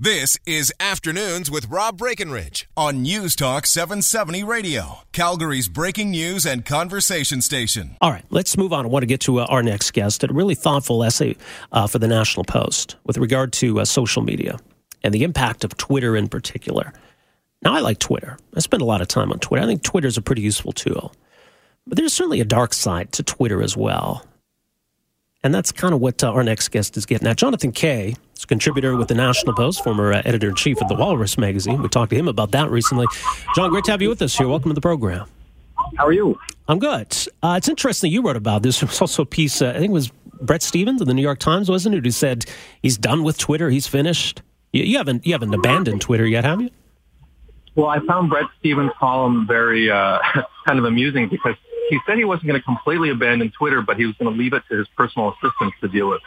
This is Afternoons with Rob Breckenridge on News Talk 770 Radio, Calgary's breaking news and conversation station. All right, let's move on. I want to get to uh, our next guest. A really thoughtful essay uh, for the National Post with regard to uh, social media and the impact of Twitter in particular. Now, I like Twitter. I spend a lot of time on Twitter. I think Twitter is a pretty useful tool. But there's certainly a dark side to Twitter as well. And that's kind of what uh, our next guest is getting at. Jonathan Kay contributor with the National Post, former uh, editor in chief of the Walrus magazine. We talked to him about that recently. John, great to have you with us here. Welcome to the program. How are you? I'm good. Uh, it's interesting you wrote about this. There was also a piece, uh, I think it was Bret Stephens of the New York Times, wasn't it, who said he's done with Twitter, he's finished. You, you haven't you haven't abandoned Twitter yet, have you? Well, I found Bret Stephens' column very uh, kind of amusing because he said he wasn't going to completely abandon Twitter, but he was going to leave it to his personal assistants to deal with.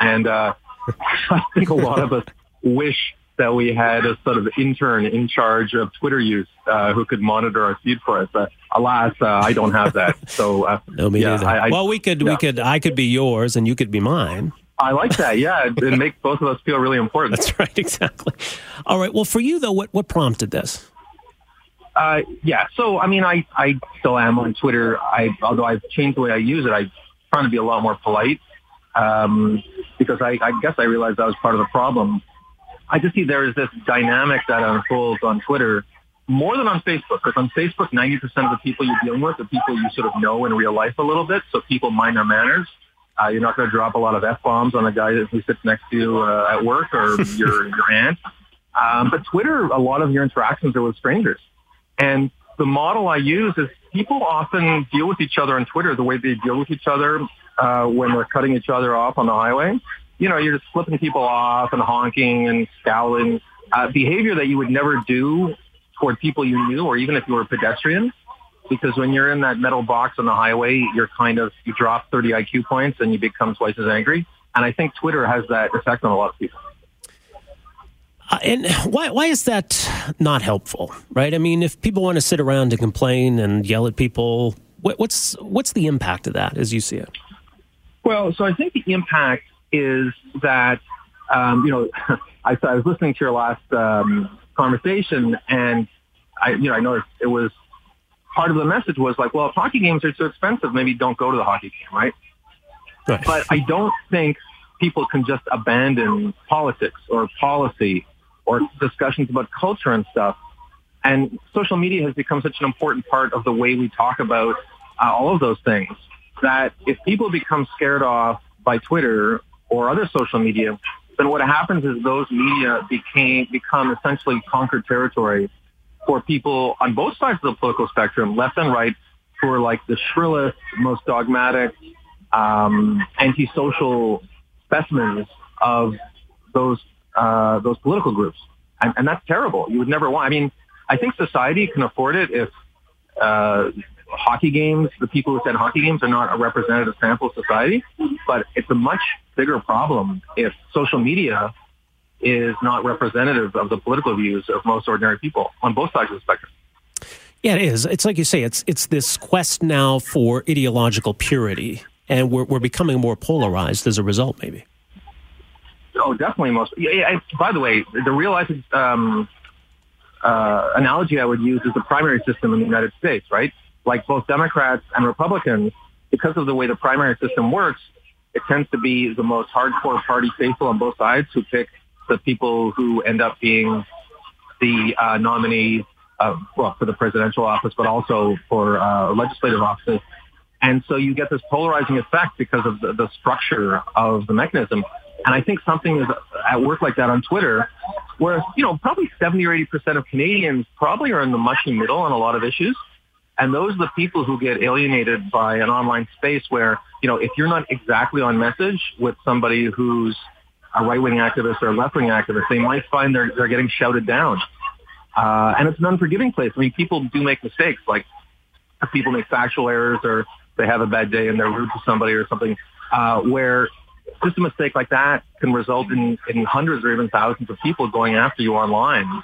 And uh, I think a lot of us wish that we had a sort of intern in charge of Twitter use uh, who could monitor our feed for us. Uh, alas, uh, I don't have that. So uh, no, me yeah, I, I, well, we could, yeah. we could, I could be yours, and you could be mine. I like that. Yeah, it, it makes both of us feel really important. That's right. Exactly. All right. Well, for you though, what what prompted this? Uh, yeah. So, I mean, I, I still am on Twitter. I, although I've changed the way I use it, I'm trying to be a lot more polite. Um, because I, I guess I realized that was part of the problem. I just see there is this dynamic that unfolds on Twitter more than on Facebook. Because on Facebook, 90% of the people you're dealing with are people you sort of know in real life a little bit. So people mind their manners. Uh, you're not going to drop a lot of F-bombs on the guy who sits next to you uh, at work or your, your aunt. Um, but Twitter, a lot of your interactions are with strangers. And the model I use is people often deal with each other on Twitter the way they deal with each other uh, when they're cutting each other off on the highway. You know, you're just flipping people off and honking and scowling. Uh, behavior that you would never do toward people you knew or even if you were a pedestrian. Because when you're in that metal box on the highway, you're kind of, you drop 30 IQ points and you become twice as angry. And I think Twitter has that effect on a lot of people. Uh, and why why is that not helpful, right? I mean, if people want to sit around and complain and yell at people, what, what's what's the impact of that as you see it? Well, so I think the impact is that um, you know I, I, was listening to your last um, conversation, and I you know I noticed it was part of the message was like, well, if hockey games are too expensive, maybe don't go to the hockey game, right? right. But I don't think people can just abandon politics or policy or discussions about culture and stuff. And social media has become such an important part of the way we talk about uh, all of those things that if people become scared off by Twitter or other social media, then what happens is those media became become essentially conquered territory for people on both sides of the political spectrum, left and right, who are like the shrillest, most dogmatic, um, antisocial specimens of those uh, those political groups, and, and that's terrible. You would never want. I mean, I think society can afford it if uh, hockey games, the people who attend hockey games are not a representative sample of society, but it's a much bigger problem if social media is not representative of the political views of most ordinary people on both sides of the spectrum. Yeah, it is. It's like you say, it's it's this quest now for ideological purity, and we're we're becoming more polarized as a result, maybe. Oh, definitely most. Yeah, by the way, the real life um, uh, analogy I would use is the primary system in the United States, right? Like both Democrats and Republicans, because of the way the primary system works, it tends to be the most hardcore party faithful on both sides who pick the people who end up being the uh, nominee, uh, well, for the presidential office, but also for uh, legislative offices. And so you get this polarizing effect because of the, the structure of the mechanism. And I think something is at work like that on Twitter, where, you know, probably 70 or 80% of Canadians probably are in the mushy middle on a lot of issues. And those are the people who get alienated by an online space where, you know, if you're not exactly on message with somebody who's a right-wing activist or a left-wing activist, they might find they're, they're getting shouted down. Uh, and it's an unforgiving place. I mean, people do make mistakes. Like people make factual errors or they have a bad day and they're rude to somebody or something, uh, where just a mistake like that can result in, in hundreds or even thousands of people going after you online.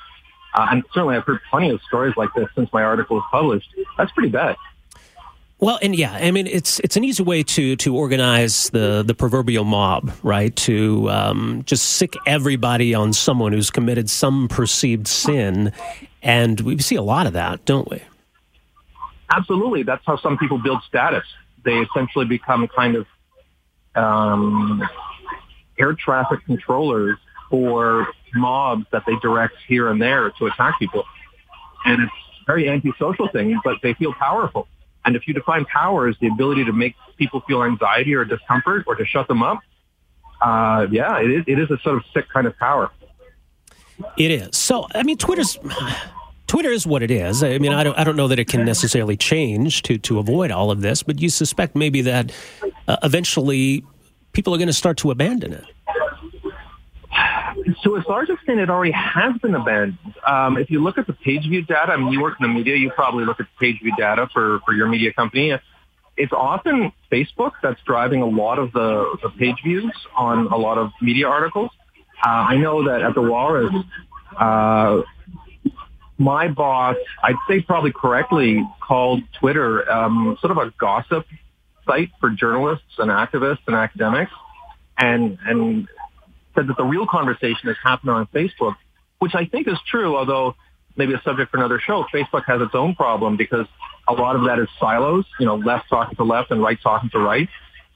Uh, and certainly I've heard plenty of stories like this since my article was published. That's pretty bad. Well, and yeah, I mean, it's it's an easy way to to organize the the proverbial mob, right? To um, just sic everybody on someone who's committed some perceived sin, and we see a lot of that, don't we? Absolutely, that's how some people build status. They essentially become kind of um, air traffic controllers for mobs that they direct here and there to attack people, and it's a very antisocial thing, but they feel powerful and if you define power as the ability to make people feel anxiety or discomfort or to shut them up, uh, yeah, it is, it is a sort of sick kind of power. It is. So, I mean, Twitter's. Twitter is what it is. I mean, I don't, I don't know that it can necessarily change to, to avoid all of this, but you suspect maybe that uh, eventually people are going to start to abandon it a large extent, it already has been abandoned. Um, if you look at the page view data, I mean, you work in the media, you probably look at the page view data for, for your media company. It's often Facebook that's driving a lot of the, the page views on a lot of media articles. Uh, I know that at the Walrus, uh, my boss, I'd say probably correctly, called Twitter um, sort of a gossip site for journalists and activists and academics. And, and said that the real conversation is happening on Facebook, which I think is true, although maybe a subject for another show. Facebook has its own problem because a lot of that is silos, you know, left talking to left and right talking to right.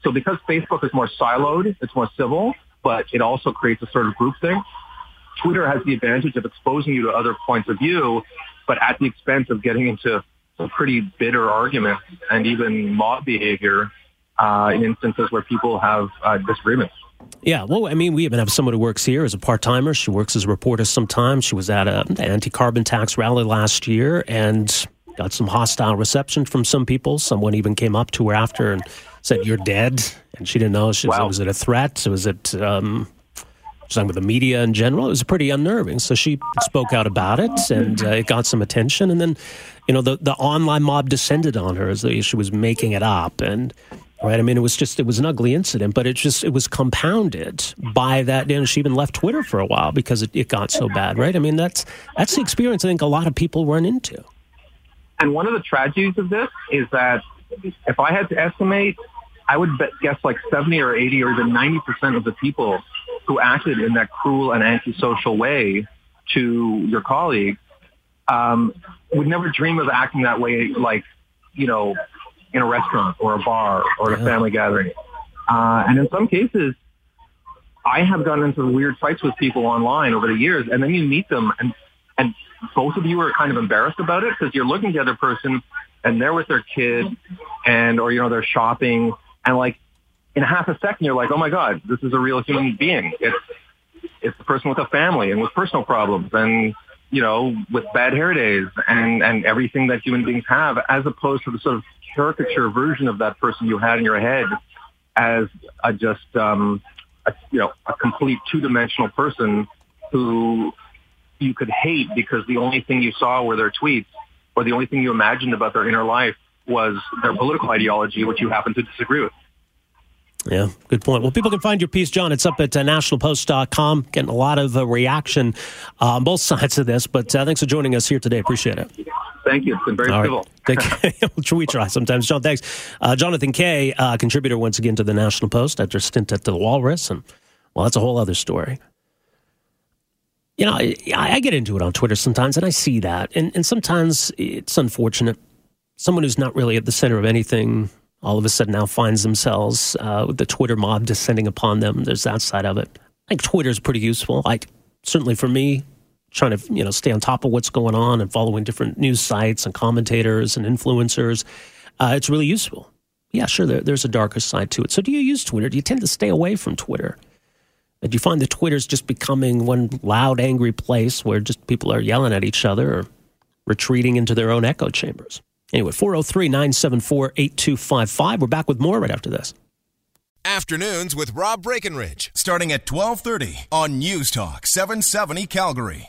So because Facebook is more siloed, it's more civil, but it also creates a sort of group thing. Twitter has the advantage of exposing you to other points of view, but at the expense of getting into some pretty bitter arguments and even mob behavior uh, in instances where people have uh, disagreements. Yeah, well, I mean, we even have someone who works here as a part timer. She works as a reporter sometimes. She was at an anti carbon tax rally last year and got some hostile reception from some people. Someone even came up to her after and said, You're dead. And she didn't know. She wow. was it a threat? Was it um, something with the media in general? It was pretty unnerving. So she spoke out about it and uh, it got some attention. And then, you know, the, the online mob descended on her as though she was making it up. And right? I mean, it was just it was an ugly incident, but it just it was compounded by that. Know, she even left Twitter for a while because it, it got so bad, right? I mean, that's that's the experience I think a lot of people run into. And one of the tragedies of this is that if I had to estimate, I would bet, guess like 70 or 80 or even 90% of the people who acted in that cruel and antisocial way to your colleague um, would never dream of acting that way, like, you know, in a restaurant or a bar or a family gathering. Uh, and in some cases, I have gotten into weird fights with people online over the years, and then you meet them, and and both of you are kind of embarrassed about it because you're looking at the other person, and they're with their kid, and or you know they're shopping, and like in half a second you're like, oh my god, this is a real human being. It's it's a person with a family and with personal problems, and you know with bad hair days, and and everything that human beings have, as opposed to the sort of caricature version of that person you had in your head as a just um, a, you know a complete two-dimensional person who you could hate because the only thing you saw were their tweets or the only thing you imagined about their inner life was their political ideology, which you happen to disagree with. Yeah, good point. Well, people can find your piece, John. It's up at uh, nationalpost.com. Getting a lot of uh, reaction uh, on both sides of this, but uh, thanks for joining us here today. Appreciate it. Thank you. It's been very All civil. Right. we try sometimes. John, thanks. Uh, Jonathan Kay, uh, contributor once again to the National Post after a stint at the Walrus. And, well, that's a whole other story. You know, I, I get into it on Twitter sometimes, and I see that. And, and sometimes it's unfortunate. Someone who's not really at the center of anything all of a sudden now finds themselves uh, with the Twitter mob descending upon them. There's that side of it. I think Twitter is pretty useful. Like certainly for me, trying to you know stay on top of what's going on and following different news sites and commentators and influencers, uh, it's really useful. Yeah, sure. There, there's a darker side to it. So, do you use Twitter? Do you tend to stay away from Twitter? Do you find that Twitter's just becoming one loud, angry place where just people are yelling at each other or retreating into their own echo chambers? Anyway, 403 974 8255. We're back with more right after this. Afternoons with Rob Breckenridge, starting at 1230 on News Talk 770 Calgary.